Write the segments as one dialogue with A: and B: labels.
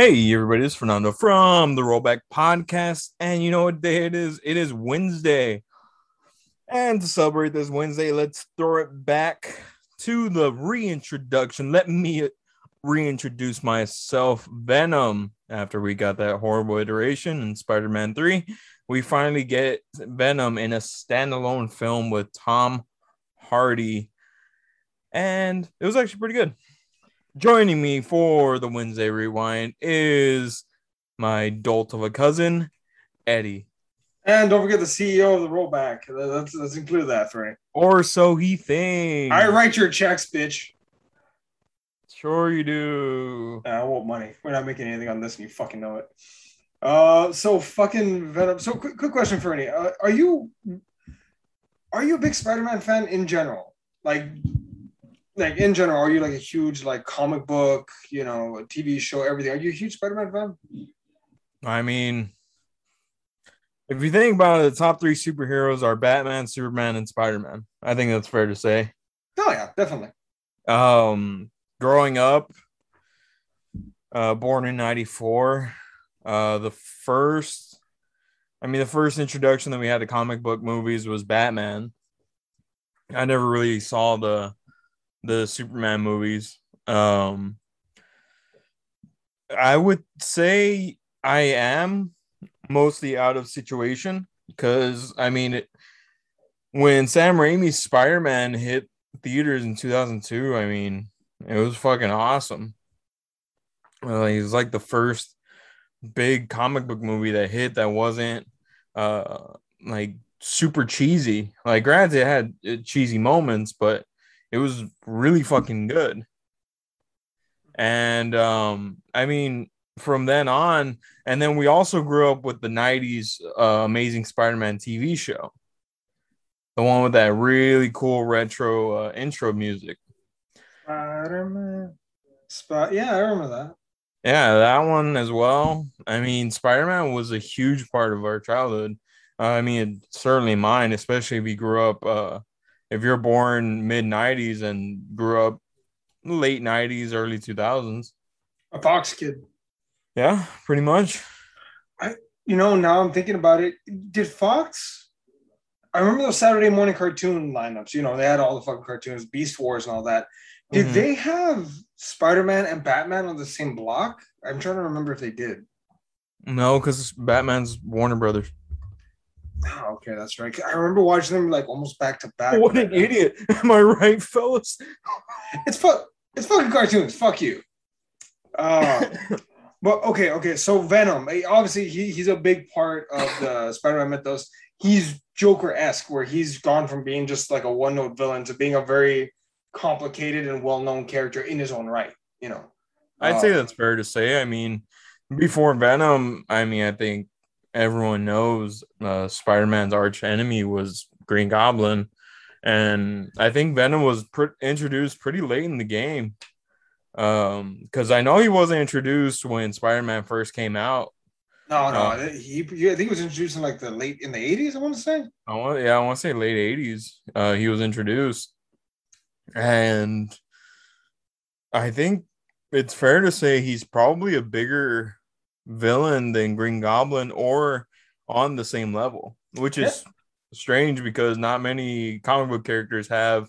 A: Hey, everybody, it's Fernando from the Rollback Podcast. And you know what day it is? It is Wednesday. And to celebrate this Wednesday, let's throw it back to the reintroduction. Let me reintroduce myself, Venom. After we got that horrible iteration in Spider Man 3, we finally get Venom in a standalone film with Tom Hardy. And it was actually pretty good. Joining me for the Wednesday Rewind is my dolt of a cousin, Eddie.
B: And don't forget the CEO of the rollback. Let's, let's include that, right?
A: Or so he thinks.
B: I write your checks, bitch.
A: Sure you do.
B: I want money. We're not making anything on this, and you fucking know it. Uh, so fucking Venom. So quick, quick question for Ernie. Uh, are you are you a big Spider-Man fan in general? Like, like in general, are you like a huge like comic book, you know, TV show, everything? Are you a huge Spider-Man fan?
A: I mean, if you think about it, the top three superheroes are Batman, Superman, and Spider-Man. I think that's fair to say.
B: Oh yeah, definitely.
A: Um, growing up, uh, born in '94, uh, the first, I mean, the first introduction that we had to comic book movies was Batman. I never really saw the the Superman movies. Um, I would say I am mostly out of situation because I mean, it, when Sam Raimi's Spider Man hit theaters in 2002, I mean, it was fucking awesome. Uh, it was like the first big comic book movie that hit that wasn't uh like super cheesy. Like, granted, it had uh, cheesy moments, but it was really fucking good. And um, I mean, from then on, and then we also grew up with the 90s uh, Amazing Spider Man TV show, the one with that really cool retro uh, intro music.
B: Spider Man. Spot. Yeah, I remember that.
A: Yeah, that one as well. I mean, Spider Man was a huge part of our childhood. Uh, I mean, certainly mine, especially if you grew up uh, if you're born mid 90s and grew up late 90s early 2000s
B: a fox kid.
A: Yeah pretty much.
B: I you know now i'm thinking about it. Did fox i remember those saturday morning cartoon lineups you know they had all the fucking cartoons beast wars and all that. Did mm-hmm. they have spider-man and batman on the same block? I'm trying to remember if they did.
A: No because batman's warner brothers
B: Oh, okay, that's right. I remember watching them like almost back to back.
A: What an idiot! Am I right, fellas?
B: it's fuck. It's fucking cartoons. Fuck you. Uh, but okay, okay. So Venom, obviously, he, he's a big part of the Spider-Man mythos. He's Joker-esque, where he's gone from being just like a one-note villain to being a very complicated and well-known character in his own right. You know,
A: I'd uh, say that's fair to say. I mean, before Venom, I mean, I think everyone knows uh, Spider-Man's arch enemy was Green Goblin, and I think Venom was pr- introduced pretty late in the game. Um, because I know he wasn't introduced when Spider-Man first came out.
B: No, no, uh, he, I think he was introduced in like the late in the eighties. I want to say.
A: I want, yeah, I want to say late eighties. Uh, he was introduced, and I think it's fair to say he's probably a bigger villain than Green Goblin or on the same level, which is yeah. strange because not many comic book characters have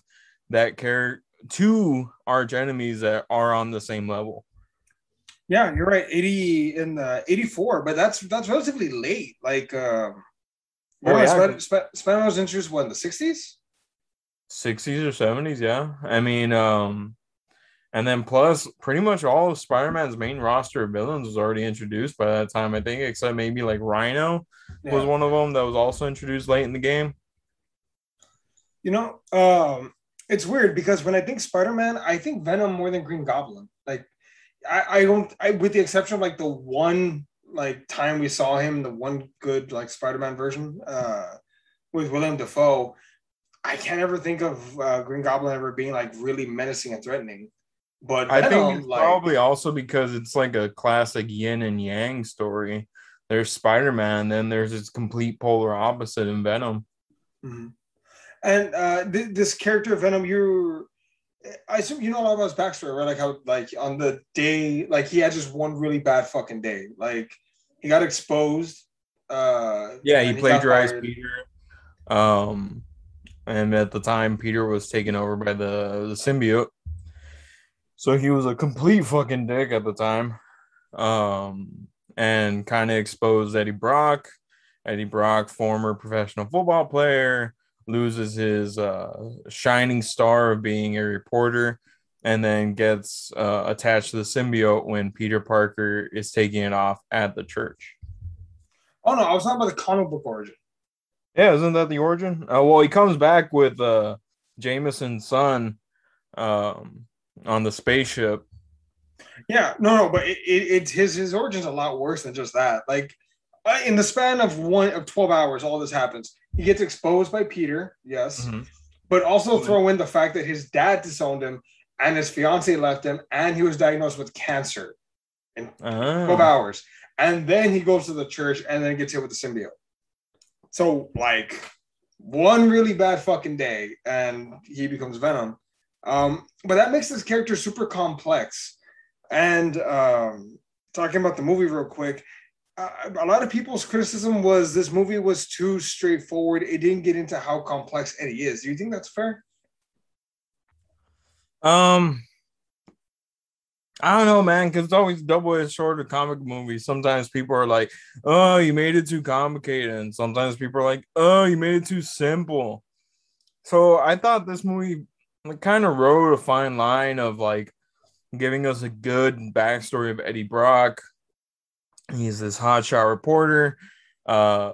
A: that character two arch enemies that are on the same level.
B: Yeah, you're right. 80 in the 84, but that's that's relatively late. Like um oh, yeah. Spider, was introduced what in the 60s?
A: 60s or 70s, yeah. I mean, um and then plus, pretty much all of Spider-Man's main roster of villains was already introduced by that time, I think, except maybe like Rhino yeah. was one of them that was also introduced late in the game.
B: You know, um, it's weird because when I think Spider-Man, I think Venom more than Green Goblin. Like, I, I don't, I with the exception of like the one like time we saw him, the one good like Spider-Man version uh, with Willem Dafoe. I can't ever think of uh, Green Goblin ever being like really menacing and threatening. But
A: I think it's like, probably also because it's like a classic yin and yang story. There's Spider Man, then there's its complete polar opposite in Venom.
B: Mm-hmm. And uh, th- this character Venom, you I assume you know a lot about his backstory, right? Like how, like on the day, like he had just one really bad fucking day. Like he got exposed. Uh,
A: Yeah, he
B: got
A: plagiarized. Peter. Um, and at the time, Peter was taken over by the the symbiote. So he was a complete fucking dick at the time. Um, and kind of exposed Eddie Brock. Eddie Brock, former professional football player, loses his uh, shining star of being a reporter and then gets uh, attached to the symbiote when Peter Parker is taking it off at the church.
B: Oh no, I was talking about the comic book origin.
A: Yeah, isn't that the origin? Uh, well, he comes back with uh, Jameson's son um, on the spaceship.
B: Yeah, no, no, but it, it, it's his his origin's a lot worse than just that. Like uh, in the span of one of twelve hours, all this happens. He gets exposed by Peter, yes,
A: Mhm.
B: but also throw in the fact that his dad disowned him and his fiance left him, and he was diagnosed with cancer in
A: Ah.
B: 12 hours. And then he goes to the church and then gets hit with the symbiote. So, like, one really bad fucking day, and he becomes Venom. Um, but that makes this character super complex. And um, talking about the movie real quick, uh, a lot of people's criticism was this movie was too straightforward. It didn't get into how complex Eddie is. Do you think that's fair?
A: Um, I don't know, man, because it's always double-edged sword of comic movies. Sometimes people are like, "Oh, you made it too complicated," and sometimes people are like, "Oh, you made it too simple." So I thought this movie kind of rode a fine line of like giving us a good backstory of Eddie Brock. He's this hotshot reporter, uh,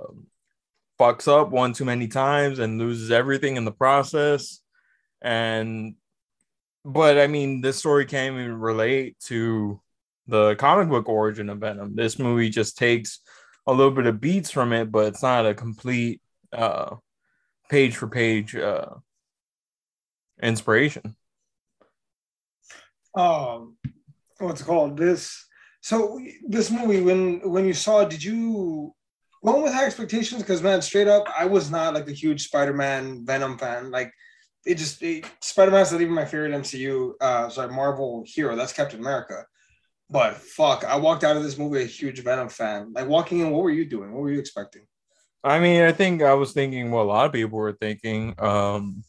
A: fucks up one too many times and loses everything in the process, and but I mean, this story can't even relate to the comic book origin of Venom. This movie just takes a little bit of beats from it, but it's not a complete uh, page for page uh, inspiration.
B: um what's it called? This so this movie when when you saw it did you go in with high expectations? Because man straight up i was not like a huge spider-man venom fan. Like it just it, spider-man's not even my favorite mcu uh sorry marvel hero. That's captain america. But fuck i walked out of this movie a huge venom fan. Like walking in what were you doing? What were you expecting?
A: I mean, I think I was thinking what a lot of people were thinking. Um,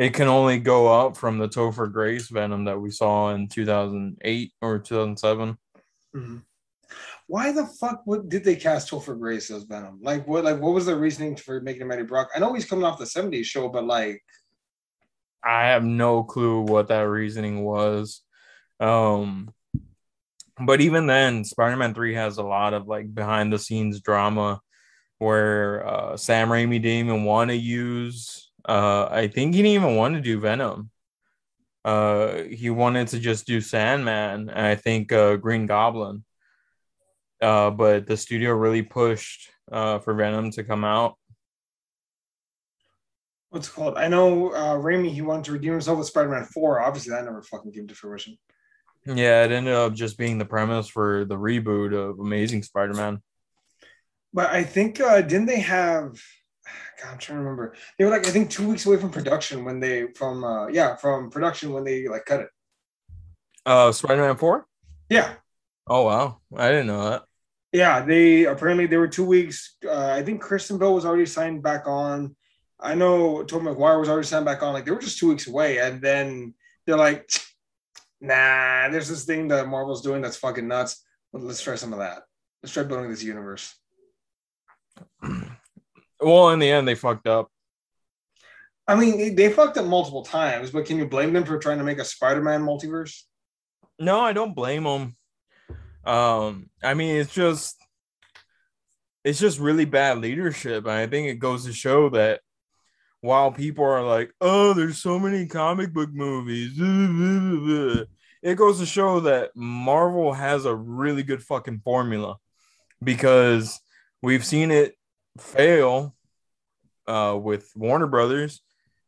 A: it can only go up from the Topher Grace Venom that we saw in 2008 or 2007.
B: why the fuck would, did they cast Topher Grace as Venom? Like what? Like what was the reasoning for making him Eddie Brock? I know he's coming off the '70s show, but like
A: I have no clue what that reasoning was. Um, but even then, Spider-Man 3 has a lot of like behind the scenes drama where uh, Sam Raimi didn't even want to use. Uh, I think he didn't even want to do Venom. Uh, he wanted to just do Sandman and I think uh, Green Goblin. Uh, but the studio really pushed uh, for Venom to come out.
B: what's it called? I know uh, Raimi he wanted to redeem himself with Spider-Man Four. Obviously, that never fucking came to fruition.
A: Yeah, it ended up just being the premise for the reboot of Amazing Spider-Man.
B: But I think uh, didn't they have? God, I'm trying to remember. They were like I think two weeks away from production when they from uh, yeah from production when they like cut it.
A: Uh, Spider-Man Four.
B: Yeah,
A: Oh wow, I didn't know that.
B: yeah. They apparently they were two weeks. Uh, I think Kristen Bell was already signed back on. I know Tobey Maguire was already signed back on. Like they were just two weeks away, and then they're like, "Nah, there's this thing that Marvel's doing that's fucking nuts. Let's try some of that. Let's try building this universe."
A: Well, in the end, they fucked up.
B: I mean, they fucked up multiple times, but can you blame them for trying to make a Spider-Man multiverse?
A: No, I don't blame them. Um, I mean, it's just, it's just really bad leadership, and I think it goes to show that while people are like, "Oh, there's so many comic book movies," it goes to show that Marvel has a really good fucking formula because we've seen it fail uh, with Warner Brothers,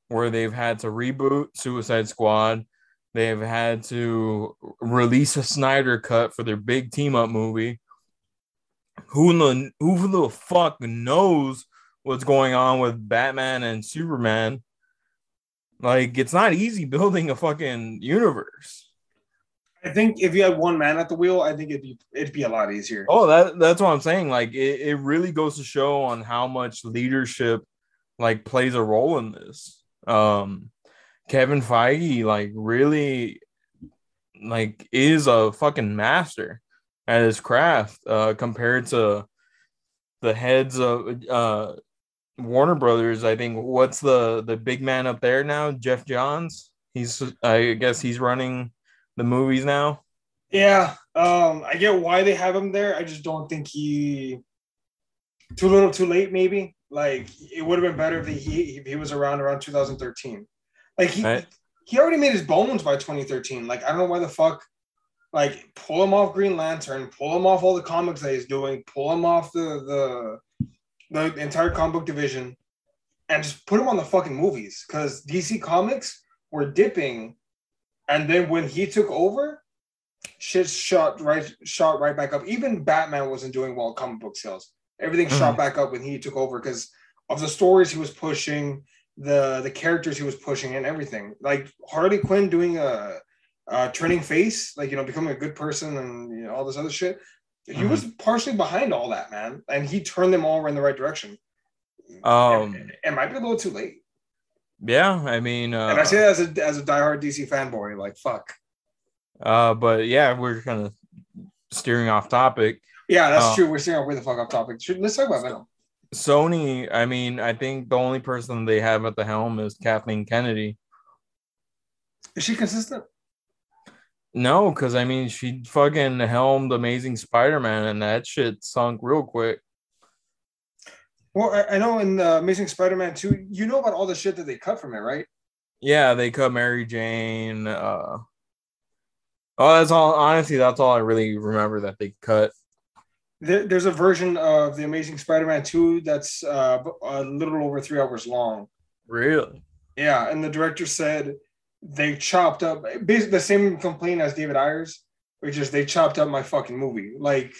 A: where they've had to reboot Suicide Squad. They've had to release a Snyder cut for their big team up movie. Who the who the fuck knows what's going on with Batman and Superman? Like it's not easy building a fucking universe.
B: I think if you had one man at the wheel, I think it'd be it'd be a lot easier.
A: Oh, that that's what I'm saying. Like it, it really goes to show on how much leadership like plays a role in this. Um Kevin Feige like really like is a fucking master at his craft uh compared to the heads of uh Warner Brothers. I think what's the the big man up there now, Geoff Johns. He's I guess he's running the movies now.
B: Yeah, um, I get why they have him there. I just don't think he too little, too late. Maybe like it would have been better if he if he was around around 2013. Like he right. he already made his bones by 2013. Like I don't know why the fuck. Like pull him off Green Lantern, pull him off all the comics that he's doing, pull him off the the the entire comic book division, and just put him on the fucking movies because DC Comics were dipping and then when he took over, shit shot right shot right back up. Even Batman wasn't doing well comic book sales. Everything mm-hmm. shot back up when he took over because of the stories he was pushing, the the characters he was pushing, and everything. Like Harley Quinn doing a, a turning face, like you know, becoming a good person and you know, all this other shit. He mm-hmm. was partially behind all that, man, and he turned them all in the right direction. Um, it, it might be a little too late.
A: Yeah, I mean, uh,
B: and I say that as a as a diehard DC fanboy, like fuck.
A: Uh, but yeah, we're kind of steering off topic.
B: Yeah, that's uh, true. We're steering way the fuck off topic. Let's talk about Venom.
A: Sony, I mean, I think the only person they have at the helm is Kathleen Kennedy.
B: Is she consistent?
A: No, because I mean, she fucking helmed Amazing Spider Man, and that shit sunk real quick.
B: Well, I, know in the Amazing Spider-Man 2, you know about all the shit that they cut from it, right?
A: Yeah, they cut Mary Jane. Uh, oh, that's all. Honestly, that's all I really remember that they cut.
B: There, there's a version of the Amazing Spider-Man 2 that's uh, a little over three hours long.
A: Really?
B: Yeah, and the director said they chopped up basically the same complaint as David Ayers, which is they chopped up my fucking movie. Like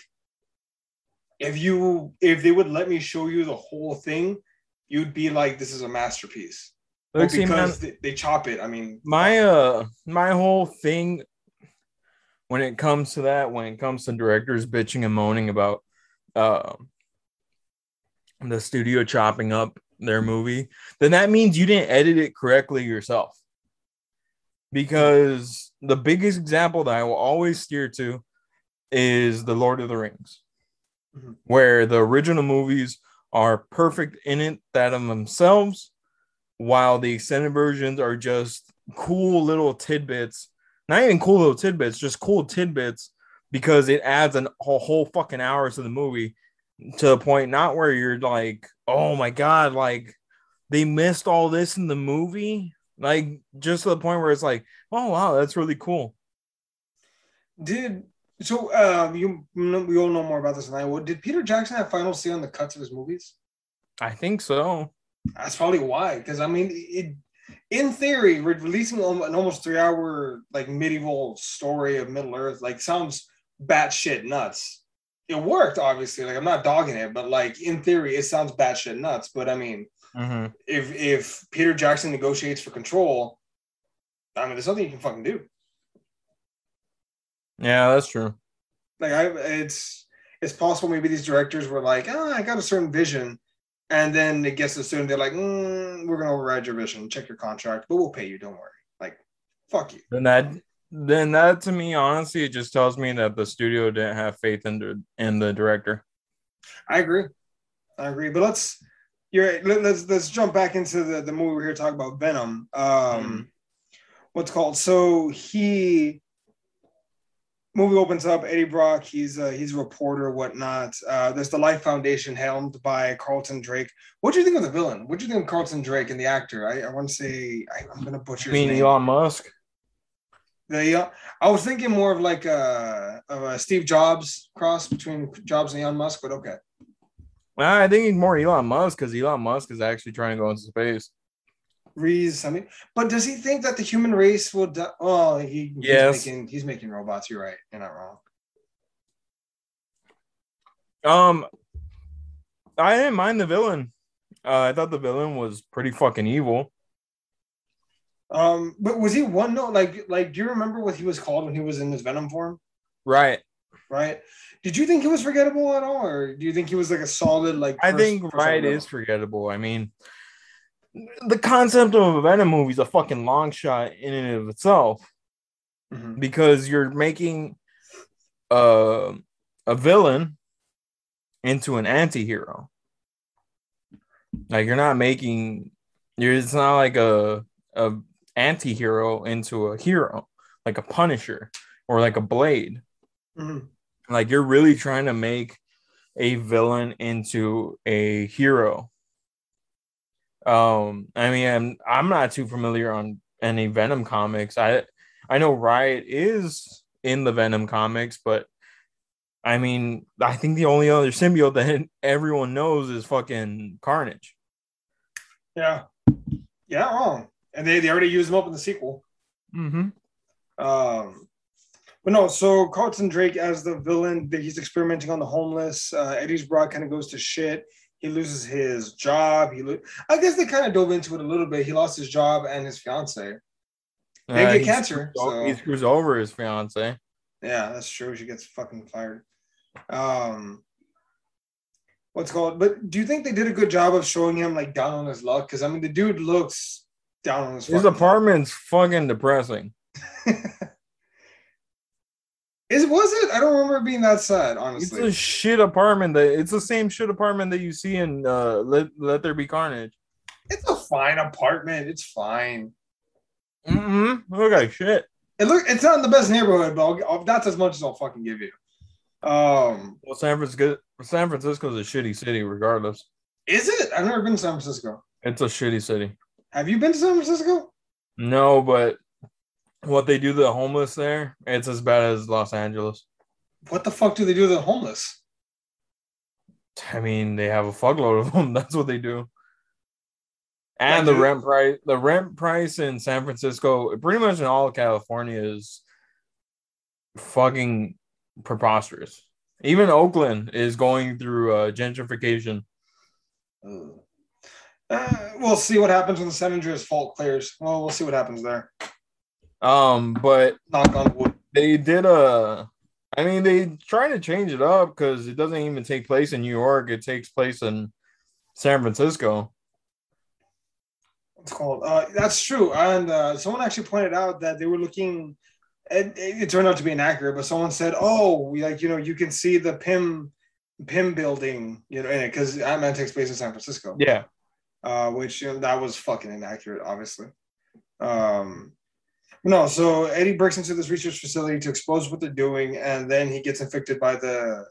B: if you if they would let me show you the whole thing, you'd be like, this is a masterpiece. Look, see, because man, they, they chop it. I mean,
A: my uh, my whole thing when it comes to that, when it comes to directors bitching and moaning about uh, the studio chopping up their movie, then that means you didn't edit it correctly yourself. Because the biggest example that I will always steer to is the Lord of the Rings mm-hmm. where the original movies are perfect in it that of themselves, while the extended versions are just cool little tidbits. Not even cool little tidbits, just cool tidbits because it adds an, a whole fucking hour to the movie to the point not where you're like, oh my god, like they missed all this in the movie, like just to the point where it's like, oh wow, that's really cool.
B: Did so um, you we all know more about this than I would. Did Peter Jackson have final say on the cuts of his movies?
A: I think so.
B: That's probably why. Because I mean, it in theory, releasing an almost three hour like medieval story of Middle Earth like sounds batshit nuts. It worked, obviously. Like I'm not dogging it, but like in theory, it sounds batshit nuts. But I mean, mm-hmm. if if Peter Jackson negotiates for control, I mean, there's nothing you can fucking do.
A: Yeah, that's true.
B: Like I, it's it's possible maybe these directors were like, oh, I got a certain vision, and then it gets to soon they're like, mm, we're gonna override your vision, check your contract, but we'll pay you. Don't worry. Like, fuck you.
A: Then that then that to me, honestly, it just tells me that the studio didn't have faith in the in the director.
B: I agree. I agree. But let's you're let, us let's jump back into the, the movie we're here to talk about Venom. Um mm. what's called so he movie opens up. Eddie Brock, he's a, he's a reporter, whatnot. Uh, there's the Life Foundation, helmed by Carlton Drake. What do you think of the villain? What do you think of Carlton Drake and the actor? I, I want to say I, am gonna butcher.
A: You mean name. Elon Musk?
B: The uh, I was thinking more of like a, of a Steve Jobs cross between Jobs and Elon Musk, but okay.
A: Well, I think he's more Elon Musk because Elon Musk is actually trying to go into space.
B: Reese, I mean, but does he think that the human race will die? Oh, he, yes. he's making he's making robots. You're right. You're not wrong.
A: Um, I didn't mind the villain. Uh, I thought the villain was pretty fucking evil.
B: Um, but was he one note? Like, like, do you remember what he was called when he was in his Venom form?
A: Right.
B: Right. Did you think he was forgettable at all, or do you think he was like a solid like?
A: I think Riot is forgettable. I mean, the concept of a Venom movie is a fucking long shot in and of itself
B: Mhm.
A: because you're making uh, a villain into an anti-hero. Like you're not making you're it's not like a a anti-hero into a hero, like a Punisher or like a Blade.
B: Mhm.
A: Like you're really trying to make a villain into a hero. Um, I mean, I'm I'm not too familiar on any Venom comics. I I know Riot is in the Venom comics, but I mean, I think the only other symbiote that everyone knows is fucking Carnage.
B: Yeah. Yeah. Wrong. And they, they already used him up in the sequel.
A: Mm-hmm.
B: Um, but no, so Carlton Drake as the villain, that he's experimenting on the homeless. Uh, Eddie's Brock kind of goes to shit. He loses his job. He, lo- I guess they kind of dove into it a little bit. He lost his job and his fiance. They get cancer, so-
A: He screws over his fiance.
B: Yeah, that's true. She gets fucking fired. Um, what's called? But do you think they did a good job of showing him like down on his luck? Because I mean, the dude looks down on his.
A: His apartment's fucking depressing.
B: Is was it? I don't remember it being that sad, Honestly, It's
A: a shit apartment that it's the same shit apartment that you see in uh Let Let There Be Carnage.
B: It's a fine apartment. It's fine.
A: Mm-hmm. Look like shit.
B: It look. It's not in the best neighborhood, but I'll, that's as much as I'll fucking give you. Um,
A: Well, San Francisco, San Francisco's a shitty city, regardless.
B: is it? I've never been to San Francisco.
A: It's a shitty city.
B: Have you been to San Francisco?
A: No, but what they do to the homeless there, it's as bad as Los Angeles.
B: What the fuck do they do to the homeless?
A: I mean, they have a fuckload of them. That's what they do. And the rent price, the rent price in San Francisco, pretty much in all of California, is fucking preposterous. Even Oakland is going through uh, gentrification.
B: Uh, we'll see what happens when the San Andreas fault clears. Well, we'll see what happens there.
A: Um, but
B: Knock on wood.
A: they did a I mean they try to change it up because it doesn't even take place in New York, it takes place in San Francisco.
B: It's called. Uh, that's true. And uh, someone actually pointed out that they were looking. It, it turned out to be inaccurate, but someone said, "Oh, we like you know you can see the Pym Pym building, you know, in it because Ant Man takes place in San Francisco."
A: Yeah.
B: uh, which you know, that was fucking inaccurate, obviously. Um, no, so Eddie breaks into this research facility to expose what they're doing, and then he gets infected by the.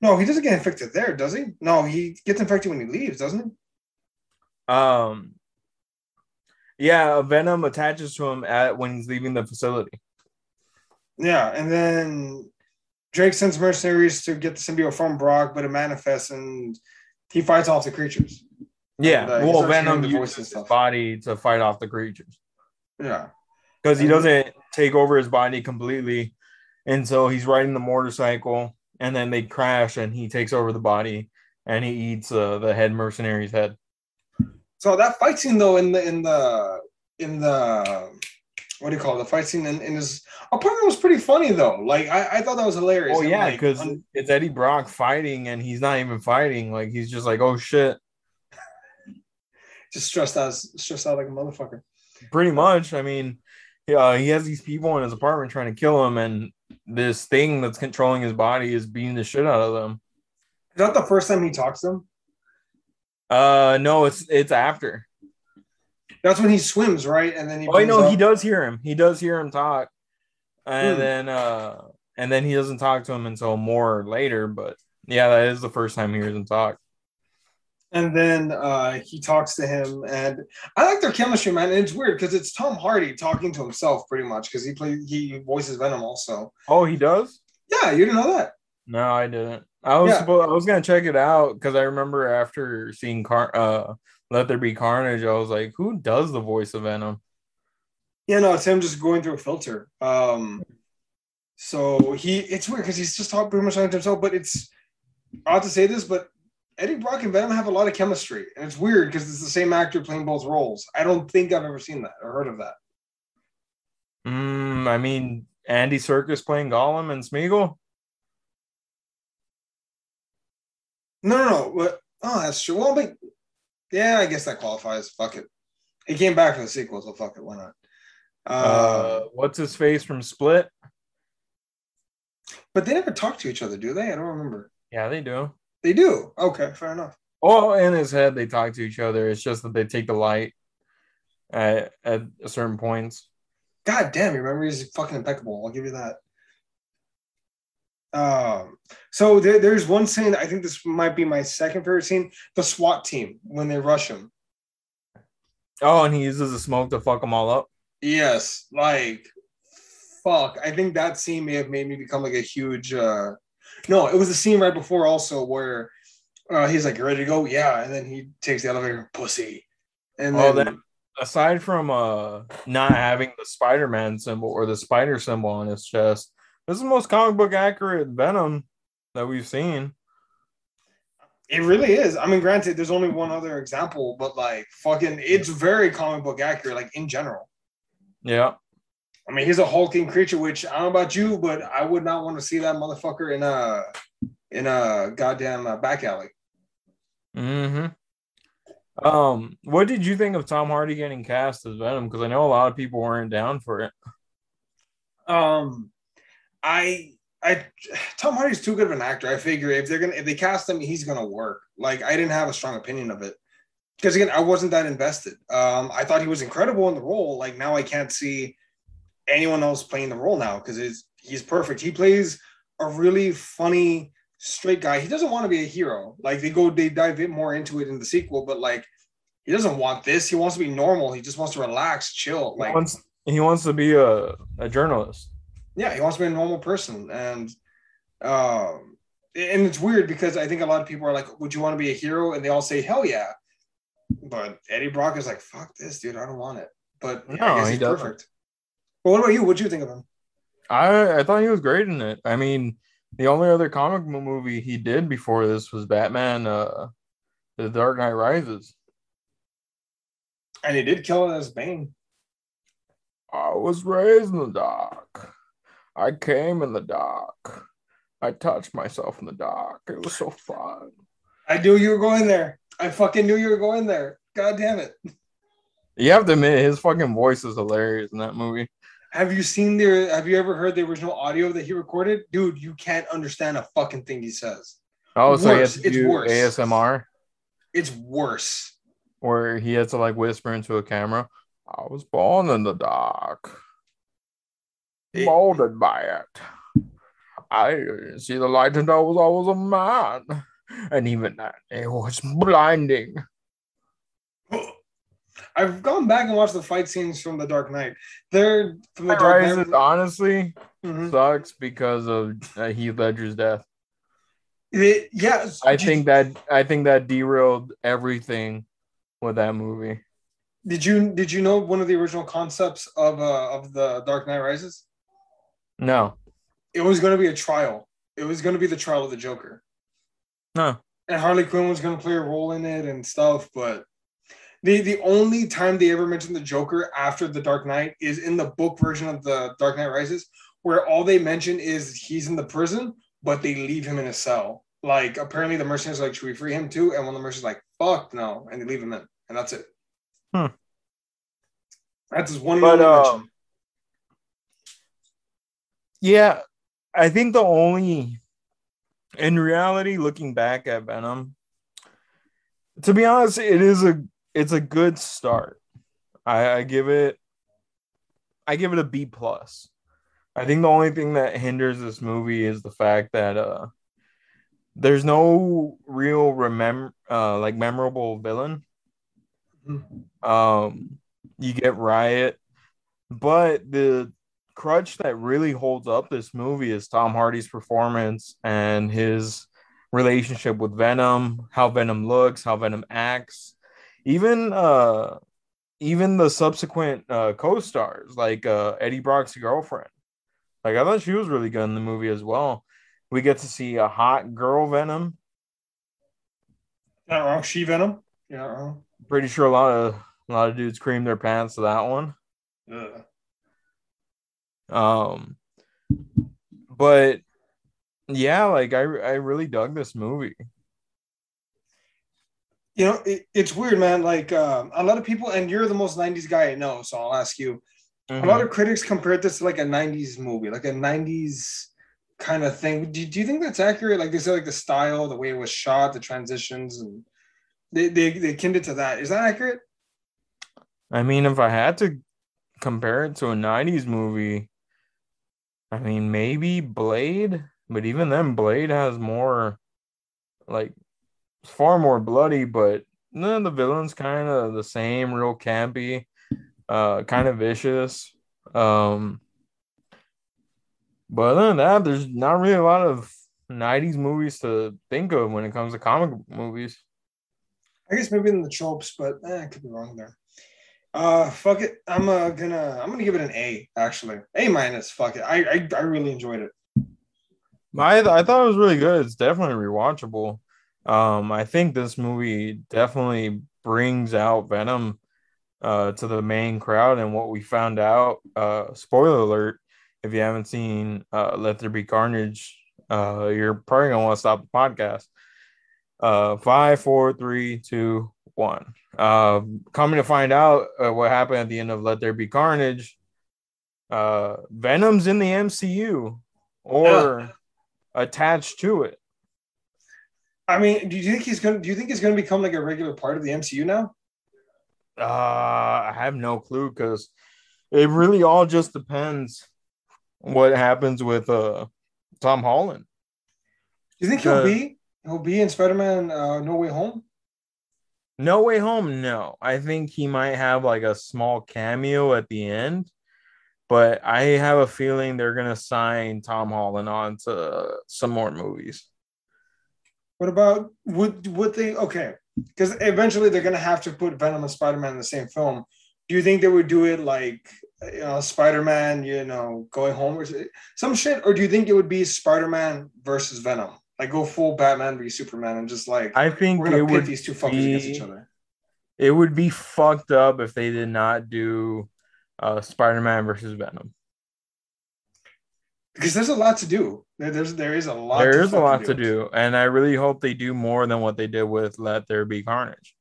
B: No, he doesn't get infected there, does he? No, he gets infected when he leaves, doesn't he?
A: Um yeah, Venom attaches to him at when he's leaving the facility.
B: Yeah, and then Drake sends mercenaries to get the symbiote from Brock, but it manifests and he fights off the creatures.
A: Yeah,
B: And, uh,
A: well, Venom
B: hearing the voice and
A: uses his body to fight off the creatures
B: Yeah.
A: Because he doesn't take over his body completely, and so he's riding the motorcycle, and then they crash, and he takes over the body, and he eats uh, the head mercenary's head.
B: So that fight scene though in the in the in the what do you call it? The fight scene in, in his apartment was pretty funny though. Like I, I thought that was hilarious.
A: Oh yeah,
B: like,
A: because
B: un-
A: it's Eddie Brock fighting, and he's not even fighting. Like he's just like, oh shit.
B: just stressed out stressed out like a motherfucker.
A: Pretty much. I mean, yeah, he has these people in his apartment trying to kill him, and this thing that's controlling his body is beating the shit out of them.
B: Is that the first time he talks to him?
A: Uh, no, it's it's after.
B: That's when he swims, right? And then he
A: Oh,
B: no,
A: know he does hear him. He does hear him talk, and
B: Hmm.
A: then uh, and then he doesn't talk to him until more later. But yeah, that is the first time he hears him talk.
B: And then uh, he talks to him, and I like their chemistry, man. And it's weird because it's Tom Hardy talking to himself, pretty much, because he plays he voices Venom also.
A: Oh, he does.
B: Yeah, you didn't know that.
A: No, I didn't. I was
B: Yeah.
A: supposed, I was gonna check it out because I remember after seeing Car uh Let There Be Carnage, I was like, who does the voice of Venom?
B: Yeah, no, it's him just going through a filter. Um, so he, it's weird because he's just talking pretty much talking to himself. But it's odd to say this, but Eddie Brock and Venom have a lot of chemistry, and it's weird because it's the same actor playing both roles. I don't think I've ever seen that or heard of that.
A: Mm, I mean, Andy Serkis playing Gollum and Smeagol.
B: No, no, no. Oh, that's true. Well, but yeah, I guess that qualifies. Fuck it. He came back for the sequel, so fuck it. Why not?
A: Uh,
B: Uh,
A: what's his face from Split?
B: but they never talk to each other, do they? I don't remember.
A: Yeah, they do.
B: They do. Okay, fair enough.
A: Oh, in his head, they talk to each other. It's just that they take the light at at certain points.
B: God damn, your memory is fucking impeccable. I'll give you that. Um, so there, there's one scene. I think this might be my second favorite scene: the SWAT team when they rush him.
A: Oh, and he uses the smoke to fuck them all up.
B: Yes, like fuck. I think that scene may have made me become like a huge. uh No, it was the scene right before also where uh, he's like, "You ready to go?" Yeah, and then he takes the elevator, pussy, and
A: Oh,
B: then
A: that aside from uh not having the Spider-Man symbol or the spider symbol on his chest, this is the most comic book accurate Venom that we've seen.
B: It really is. I mean, granted, there's only one other example, but like fucking, it's very comic book accurate, like in general.
A: Yeah.
B: I mean, he's a hulking creature, which I don't know about you, but I would not want to see that motherfucker in a in a goddamn uh, back alley.
A: hmm Um, what did you think of Tom Hardy getting cast as Venom? Because I know a lot of people weren't down for it.
B: Um, I I Tom Hardy's too good of an actor. I figure if they're gonna if they cast him, he's gonna work. Like I didn't have a strong opinion of it because again, I wasn't that invested. Um, I thought he was incredible in the role. Like now, I can't see anyone else playing the role now because he's he's perfect. He plays a really funny straight guy. He doesn't want to be a hero. Like they go, they dive in more into it in the sequel, but like he doesn't want this. He wants to be normal. He just wants to relax, chill. Like
A: he wants he wants to be a, a journalist.
B: yeah, he wants to be a normal person. And um and it's weird because I think a lot of people are like, Would you want to be a hero? And they all say, Hell yeah. But Eddie Brock is like, fuck this, dude. I don't want it. But
A: No,
B: guess
A: he
B: he's
A: doesn't.
B: perfect. Well, what about you? What'd you think of him?
A: I I thought he was great in it. I mean, the only other comic movie he did before this was Batman uh The Dark Knight Rises.
B: And he did kill it as Bane.
A: I was raised in the dark. I came in the dark. I touched myself in the dark. It was so fun.
B: I knew you were going there. I fucking knew you were going there. God damn it.
A: You have to admit his fucking voice is hilarious in that movie.
B: Have you seen the have you ever heard the original audio that he recorded? Dude, you can't understand a fucking thing he says.
A: Oh, so he
B: Worse.
A: has to
B: It's worse.
A: ASMR
B: It's worse.
A: where he had to like whisper into a camera. I was born in the dark,
B: It-
A: molded by it. I didn't see the light until I was, I was a man, and even that it was blinding.
B: I've gone back and watched the fight scenes from The Dark Knight. They're from The
A: Dark Rises
B: Knight.
A: honestly
B: Mhm.
A: sucks because of uh, Heath Ledger's death.
B: It- yeah,
A: I think that I think that derailed everything with that movie.
B: Did you did you know one of the original concepts of uh, of the Dark Knight Rises?
A: No,
B: It was going to be a trial. It was going to be the trial of the Joker,
A: no.
B: and Harley Quinn was going to play a role in it and stuff. But the the only time they ever mention the Joker after the Dark Knight is in the book version of the Dark Knight Rises, where all they mention is he's in the prison, but they leave him in a cell. Like apparently the mercenaries are like, should we free him too? And one of the mercenaries is like, fuck no, and they leave him in, and that's it.
A: Hmm.
B: That's his one.
A: But,
B: and only
A: um,
B: mention.
A: Yeah, I think the only, in reality, looking back at Venom, to be honest, it is a it's a good start. I, I give it, I give it a B plus. I think the only thing that hinders this movie is the fact that uh, there's no real remember uh like memorable villain. Um, you get Riot, but the crutch that really holds up this movie is Tom Hardy's performance and his relationship with Venom, how Venom looks, how Venom acts, even uh even the subsequent uh co-stars like uh Eddie Brock's girlfriend. Like I thought she was really good in the movie as well. We get to see a hot girl Venom.
B: Not wrong. She Venom. Yeah. wrong.
A: Pretty sure a lot of a lot of dudes creamed their pants to that one.
B: Ugh.
A: Um, but yeah, like I I really dug this movie.
B: You know, it, it's weird, man. Like um, a lot of people, and you're the most '90s guy I know, so I'll ask you.
A: Mm-hmm.
B: A lot of critics compared this to like a '90s movie, like a '90s kind of thing. Do, do you think that's accurate? Like they said, like the style, the way it was shot, the transitions, and they they they akin it to that. Is that accurate?
A: I mean, if I had to compare it to a '90s movie, I mean maybe Blade, but even then, Blade has more, like, far more bloody. But no, the villain's kind of the same, real campy, uh, kind of vicious. Um, but other than that, there's not really a lot of '90s movies to think of when it comes to comic movies.
B: I guess maybe in the tropes, but eh, I could be wrong there. Uh, fuck it. I'm uh, gonna I'm gonna give it an A. Actually, A minus. Fuck it. I, I I really enjoyed it.
A: I I thought it was really good. It's definitely rewatchable. Um, I think this movie definitely brings out Venom uh, to the main crowd, and what we found out. Uh, spoiler alert: if you haven't seen uh, Let There Be Carnage, uh, you're probably gonna want to stop the podcast. Uh, five, four, three, two, one. Uh, coming to find out uh, what happened at the end of Let There Be Carnage. Uh, Venom's in the MCU or
B: Yeah.
A: attached to it.
B: I mean, do you think he's gonna? Do you think he's gonna become like a regular part of the MCU now?
A: Uh, I have no clue because it really all just depends what happens with uh Tom Holland.
B: Do you think he'll be? He'll be in Spider-Man: uh, No Way Home.
A: No Way Home, no. I think he might have like a small cameo at the end, but I have a feeling they're gonna sign Tom Holland on to some more movies.
B: What about would would they? Okay, because eventually they're gonna have to put Venom and Spider-Man in the same film. Do you think they would do it like you know Spider-Man, you know, going home or some shit, or do you think it would be Spider-Man versus Venom? Like go full Batman v Superman and just like
A: I think
B: we're
A: it
B: gonna pit
A: would
B: these two fuckers
A: be-
B: against each other.
A: it would be fucked up if they did not do uh Spider-Man versus Venom.
B: Because there's a lot to do. There, there's there is a lot.
A: There
B: to
A: a lot to do, and I really hope they do more than what they did with Let There Be Carnage.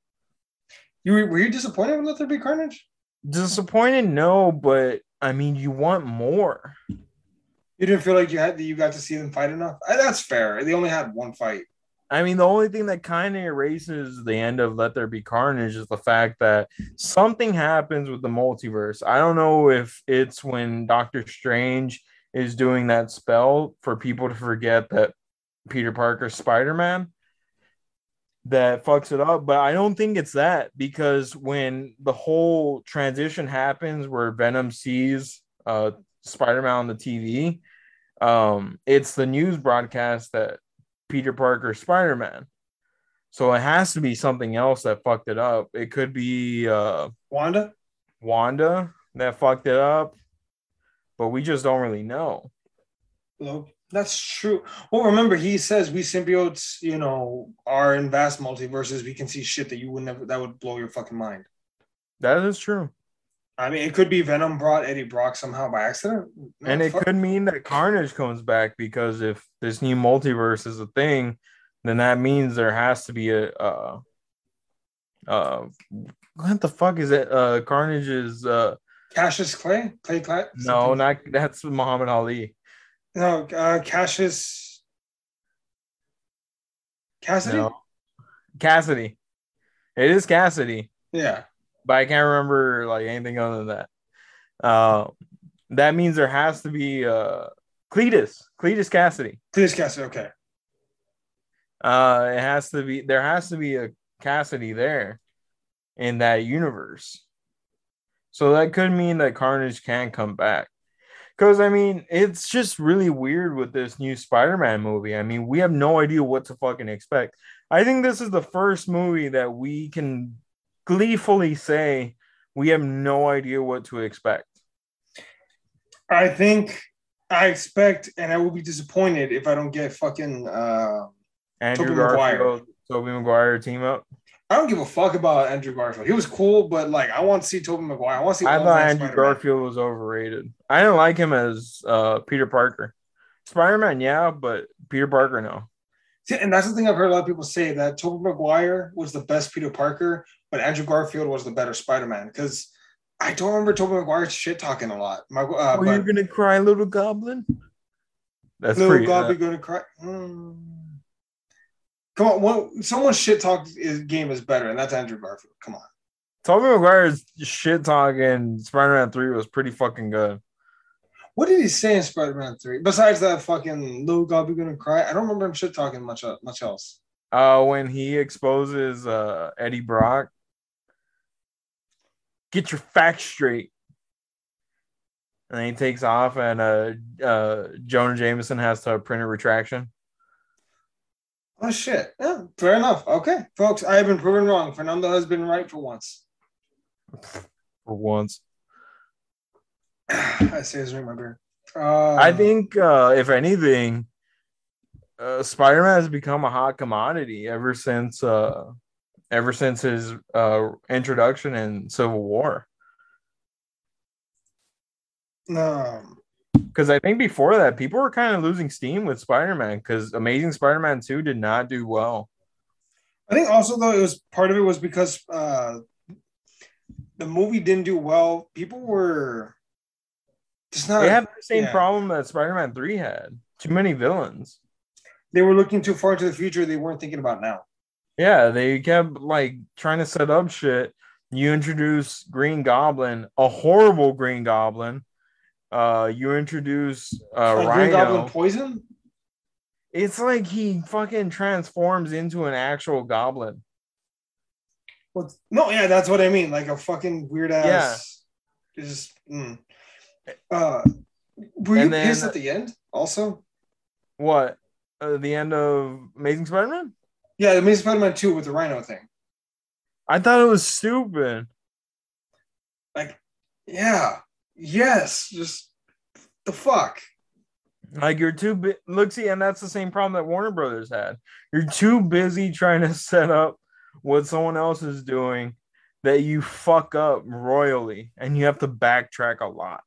B: You were, you disappointed with Let There Be Carnage?
A: Disappointed, no, but I mean, you want more.
B: You didn't feel like you had you got to see them fight enough. That's fair. They only had one fight.
A: I mean, the only thing that kind of erases the end of Let There Be Carnage is the fact that something happens with the multiverse. I don't know if it's when Doctor Strange is doing that spell for people to forget that Peter Parker's Spider Man that fucks it up, but I don't think it's that because when the whole transition happens where Venom sees uh, Spider Man on the TV, um, it's the news broadcast that Peter Parker Spider Man. So it has to be something else that fucked it up. It could be uh,
B: Wanda.
A: Wanda that fucked it up, but we just don't really know.
B: Hello. That's true. Well, remember he says we symbiotes, you know, are in vast multiverses. We can see shit that you would never that would blow your fucking mind.
A: That is true.
B: I mean, it could be Venom brought Eddie Brock somehow by accident, No,
A: and it
B: fuck.
A: could mean that Carnage comes back because if this new multiverse is a thing, then that means there has to be a uh uh what the fuck is it? Uh Carnage is uh
B: Cassius Clay, Clay Clay.
A: no, not that's Muhammad Ali.
B: no, uh, Cassius Cassidy.
A: No. Cassidy. It is Cassidy.
B: Yeah,
A: but I can't remember like anything other than that. Uh, that means there has to be uh Cletus, Cletus Kasady.
B: Cletus Kasady. Okay,
A: Uh, it has to be there has to be a Cassidy there in that universe. So that could mean that Carnage can come back. Because I mean, it's just really weird with this new Spider-Man movie. I mean, we have no idea what to fucking expect. I think this is the first movie that we can gleefully say we have no idea what to expect.
B: I think I expect, and I will be disappointed if I don't get fucking. Uh,
A: Andrew
B: Tobey Maguire.
A: Garfield, Tobey Maguire team up.
B: I don't give a fuck about Andrew Garfield. He was cool, but like I want to see Tobey Maguire. I want to see.
A: I thought Andrew
B: Spider-Man.
A: Garfield was overrated. I didn't like him as uh, Peter Parker. Spider Man, yeah, but Peter Parker, no.
B: See, and that's the thing I've heard a lot of people say that Tobey Maguire was the best Peter Parker, but Andrew Garfield was the better Spider Man. Because I don't remember Tobey Maguire shit talking a lot. My, uh,
A: Were you gonna cry, little goblin? That's
B: little
A: pretty. Uh,
B: be gonna cry. Mm. Come on, one, someone's shit talk is game is better, and that's Andrew Garfield. Come on.
A: Tobey Maguire's shit talking Spider Man Three was pretty fucking good.
B: What did he say in Spider Man Three? Besides that fucking little God be gonna cry, I don't remember him shit talking much uh, much else.
A: Uh, when he exposes uh Eddie Brock, get your facts straight. And then he takes off, and uh, uh, Jonah Jameson has to print a retraction.
B: Oh shit! Yeah, fair enough. Okay, folks, I have been proven wrong. Fernando has been right for once.
A: for once.
B: I say his drink. Uh,
A: I think, uh, if anything, uh, Spider Man has become a hot commodity ever since uh, ever since his uh, introduction in Civil War.
B: um,
A: Because I think before that, people were kind of losing steam with Spider Man because Amazing Spider Man 2 did not do well.
B: I think also though it was part of it was because uh, the movie didn't do well. People were just not.
A: They had the same
B: yeah.
A: problem that Spider Man 3 had too many villains.
B: they were looking too far into the future. They weren't thinking about now.
A: Yeah, they kept like trying to set up shit. You introduce Green Goblin, a horrible Green Goblin. Uh, you introduce uh,
B: Like
A: Rhino.
B: Goblin poison.
A: it's like he fucking transforms into an actual goblin.
B: Well, no, yeah, that's what I mean. Like a fucking weird ass. Yeah. Just. Mm. Uh, were you
A: then-
B: pissed at the end? Also,
A: What? Uh, the end of Amazing Spider-Man?
B: yeah, Amazing Spider-Man two with the Rhino thing.
A: I thought it was stupid.
B: Like, yeah, yes, just the fuck.
A: Like you're too big. Look, see, and that's the same problem that Warner Brothers had. You're too busy trying to set up what someone else is doing that you fuck up royally, and you have to backtrack a lot.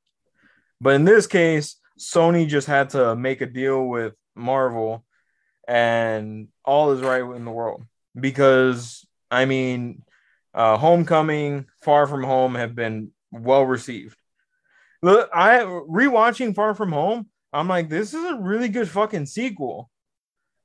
A: But in this case, Sony just had to make a deal with Marvel, and all is right in the world because I mean, uh, Homecoming, Far From Home have been well received. Look, I rewatching Far From Home. I'm like, this is a really good fucking sequel.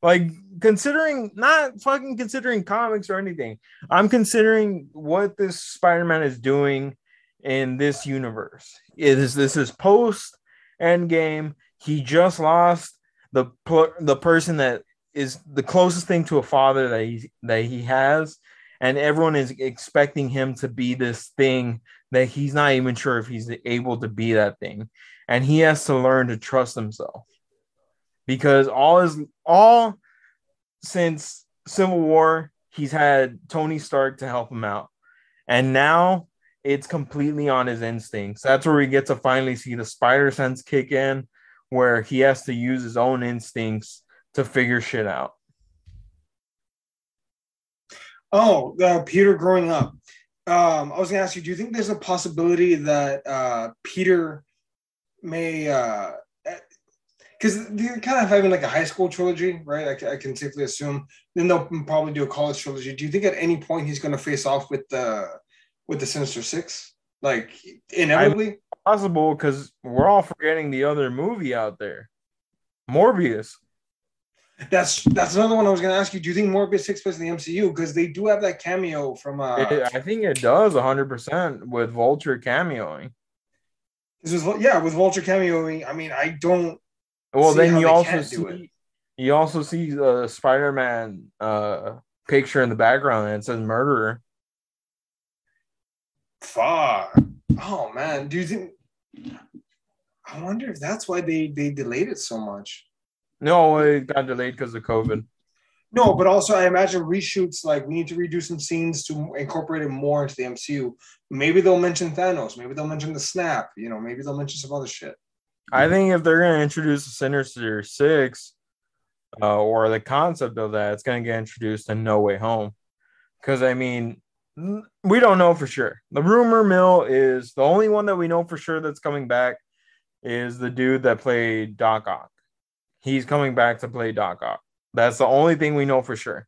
A: Like, considering not fucking considering comics or anything, I'm considering what this Spider-Man is doing in this universe. It is this is post Endgame. He just lost the the person that is the closest thing to a father that he that he has, and everyone is expecting him to be this thing that he's not even sure if he's able to be that thing. And he has to learn to trust himself. Because all is all since civil war he's had tony stark to help him out. And now it's completely on his instincts. That's where we get to finally see the spider sense kick in where he has to use his own instincts to figure shit out.
B: Oh, uh, Peter growing up. Um, I was gonna ask you, do you think there's a possibility that uh, Peter may, because they're kind of having like a high school trilogy, right? I, I can safely assume. Then they'll probably do a college trilogy. Do you think at any point he's to face off with the with the Sinister Six, like inevitably?
A: possible because we're all forgetting the other movie out there morbius
B: That's that's another one I was going to ask you. Do you think Morbius takes place in the MCU? Because they do have that cameo from. Uh,
A: It- I think it does 100% with Vulture cameoing.
B: this was, yeah, with Vulture cameoing. I mean, I don't.
A: Well, then you also
B: can't do it.
A: see you also see the Spider-Man uh, picture in the background and it says murderer.
B: Fuck. Oh man, do you think? I wonder if that's why they they delayed it so much.
A: No, it got delayed because of COVID.
B: No, but also I imagine reshoots like we need to redo some scenes to incorporate it more into the MCU. Maybe they'll mention Thanos. Maybe they'll mention the snap. You know, maybe they'll mention some other shit.
A: I think if they're gonna introduce the Sinister Six, uh, or the concept of that, it's gonna get introduced in No Way Home, Because I mean, we don't know for sure. The rumor mill is the only one that we know for sure that's coming back is the dude that played Doc Ock. He's coming back to play Doc Ock. That's the only thing we know for sure.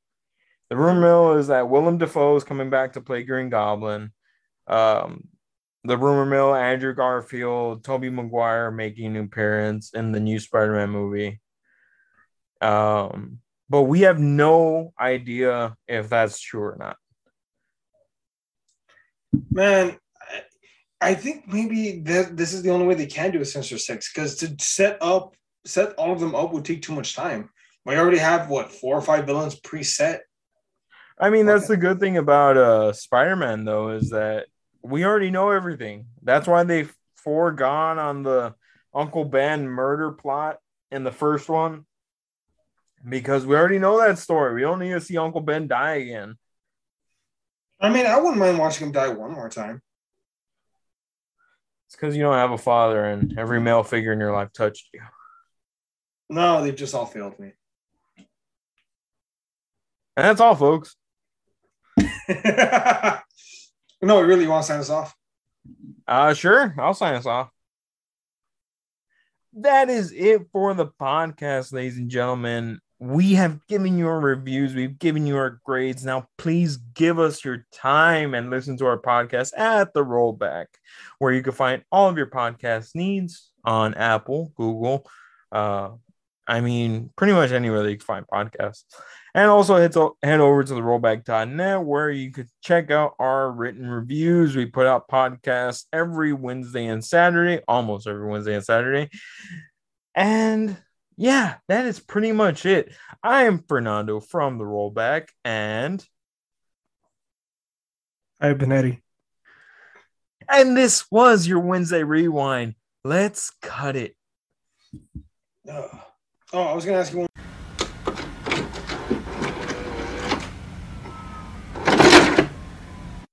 A: The rumor mill is that Willem Dafoe is coming back to play Green Goblin. Um, the rumor mill, Andrew Garfield, Tobey Maguire making an appearance in the new Spider-Man movie. Um, but we have no idea if that's true or not.
B: Man, I think maybe that this is the only way they can do a Sinister Six because to set up, set all of them up would take too much time. We already have what four or five villains preset.
A: I mean, that's the good thing about uh Spider-Man though, is that we already know everything. That's why they foregone on the Uncle Ben murder plot in the first one. Because we already know that story. We don't need to see Uncle Ben die again.
B: I mean, I wouldn't mind watching him die one more time.
A: It's because you don't have a father and every male figure in your life touched you.
B: No, they've just all failed me.
A: And that's all, folks.
B: no, really, you want to sign us off?
A: Uh, sure. I'll sign us off. That is it for the podcast, ladies and gentlemen. We have given you our reviews, we've given you our grades. Now, please give us your time and listen to our podcast at the rollback, where you can find all of your podcast needs on Apple, Google, uh, I mean, pretty much anywhere that you can find podcasts. And also head, to, head over to the rollback.net where you could check out our written reviews. We put out podcasts every Wednesday and Saturday, almost every Wednesday and Saturday. And yeah, that is pretty much it. I am Fernando from the rollback and
B: I've been Eddie.
A: And this was your Wednesday rewind. Let's cut it.
B: Oh, I was going to ask you one